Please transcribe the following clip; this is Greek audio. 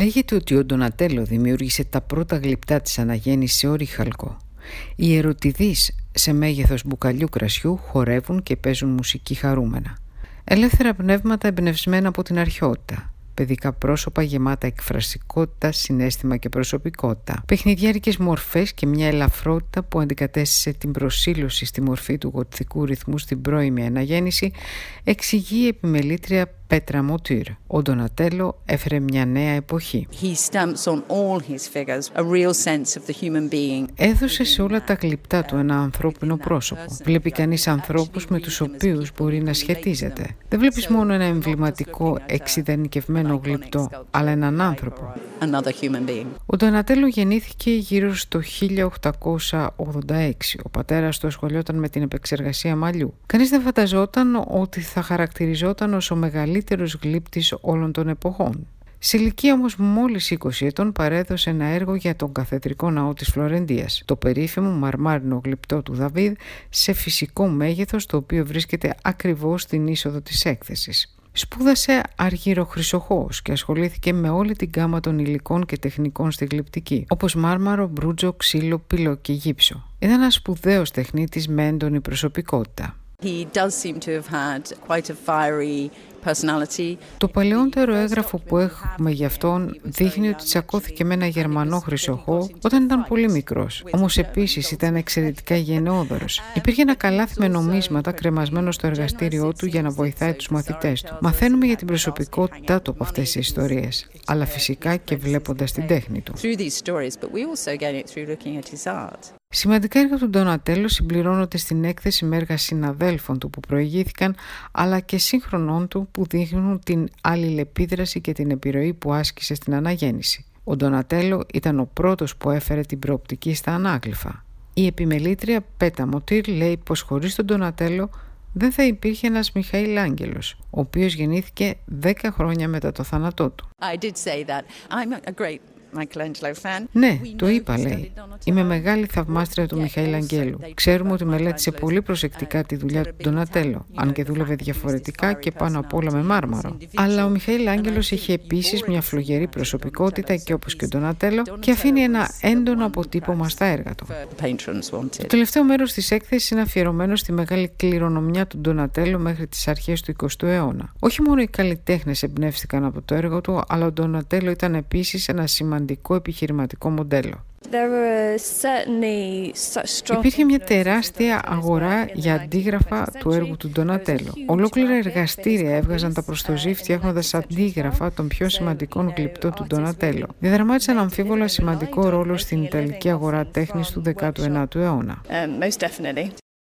Λέγεται ότι ο Ντονατέλο δημιούργησε τα πρώτα γλυπτά της αναγέννησης σε ορυχαλκό. Οι ερωτηδείς σε μέγεθος μπουκαλιού κρασιού χορεύουν και παίζουν μουσική χαρούμενα. Ελεύθερα πνεύματα εμπνευσμένα από την αρχαιότητα παιδικά πρόσωπα γεμάτα εκφραστικότητα, συνέστημα και προσωπικότητα. Παιχνιδιάρικες μορφές και μια ελαφρότητα που αντικατέστησε την προσήλωση στη μορφή του γοτθικού ρυθμού στην πρώιμη αναγέννηση, εξηγεί η επιμελήτρια Πέτρα Μοτήρ. Ο Ντονατέλο έφερε μια νέα εποχή. Έδωσε σε όλα τα γλυπτά του ένα ανθρώπινο πρόσωπο. Βλέπει κανείς ανθρώπους με τους οποίους μπορεί να σχετίζεται. Δεν βλέπεις μόνο ένα εμβληματικό εξειδανικευμένο γλυπτό, αλλά έναν άνθρωπο. Ο Ντονατέλο γεννήθηκε γύρω στο 1886. Ο πατέρας του ασχολιόταν με την επεξεργασία μαλλιού. Κανείς δεν φανταζόταν ότι θα χαρακτηριζόταν ως ο μεγαλύτερος καλύτερος γλύπτης όλων των εποχών. Σε ηλικία όμως μόλις 20 ετών παρέδωσε ένα έργο για τον καθετρικό ναό της Φλωρεντίας, το περίφημο μαρμάρινο γλυπτό του Δαβίδ σε φυσικό μέγεθος το οποίο βρίσκεται ακριβώς στην είσοδο της έκθεσης. Σπούδασε αργύρο χρυσοχώος και ασχολήθηκε με όλη την γάμα των υλικών και τεχνικών στη γλυπτική, όπως μάρμαρο, μπρούτζο, ξύλο, πύλο και γύψο. Ήταν ένας σπουδαίος τεχνίτης με έντονη προσωπικότητα. He does seem to have had quite a fiery το παλαιότερο έγγραφο που έχουμε γι' αυτόν δείχνει ότι τσακώθηκε με ένα Γερμανό χρυσοχό όταν ήταν πολύ μικρός. Όμως επίσης ήταν εξαιρετικά γενναιόδωρος. Υπήρχε ένα καλάθι με νομίσματα κρεμασμένο στο εργαστήριό του για να βοηθάει τους μαθητές του. Μαθαίνουμε για την προσωπικότητά του από αυτές τις ιστορίες, αλλά φυσικά και βλέποντας την τέχνη του. Σημαντικά έργα του Ντονατέλο συμπληρώνονται στην έκθεση με έργα συναδέλφων του που προηγήθηκαν αλλά και σύγχρονών του που δείχνουν την αλληλεπίδραση και την επιρροή που άσκησε στην αναγέννηση. Ο Ντονατέλο ήταν ο πρώτος που έφερε την προοπτική στα ανάγλυφα. Η επιμελήτρια Πέτα Μοτήρ λέει πως χωρίς τον Ντονατέλο δεν θα υπήρχε ένας Μιχαήλ Άγγελος, ο οποίος γεννήθηκε 10 χρόνια μετά το θάνατό του. I did say that. I'm a great ναι, το είπα, λέει. Είμαι μεγάλη θαυμάστρια του Μιχαήλ Αγγέλου. Ξέρουμε ότι μελέτησε πολύ προσεκτικά τη δουλειά του Ντονατέλο, αν και δούλευε διαφορετικά και πάνω απ' όλα με μάρμαρο. Αλλά ο Μιχαήλ Άγγελος είχε επίσης μια φλογερή προσωπικότητα και όπως και ο Ντονατέλο και αφήνει ένα έντονο αποτύπωμα στα έργα του. Το τελευταίο μέρος της έκθεσης είναι αφιερωμένο στη μεγάλη κληρονομιά του Ντονατέλο μέχρι τις αρχές του 20ου αιώνα. Όχι μόνο οι καλλιτέχνες εμπνεύστηκαν από το έργο του, αλλά ο Ντονατέλο ήταν επίσης ένας σημαντικό σημαντικό επιχειρηματικό μοντέλο. Υπήρχε μια τεράστια αγορά για αντίγραφα του έργου του Ντονατέλο. Ολόκληρα εργαστήρια έβγαζαν τα προστοζή φτιάχνοντας αντίγραφα των πιο σημαντικών γλυπτών του Ντονατέλο. Διαδραμάτισαν αμφίβολα σημαντικό ρόλο στην Ιταλική αγορά τέχνης του 19ου αιώνα. Um,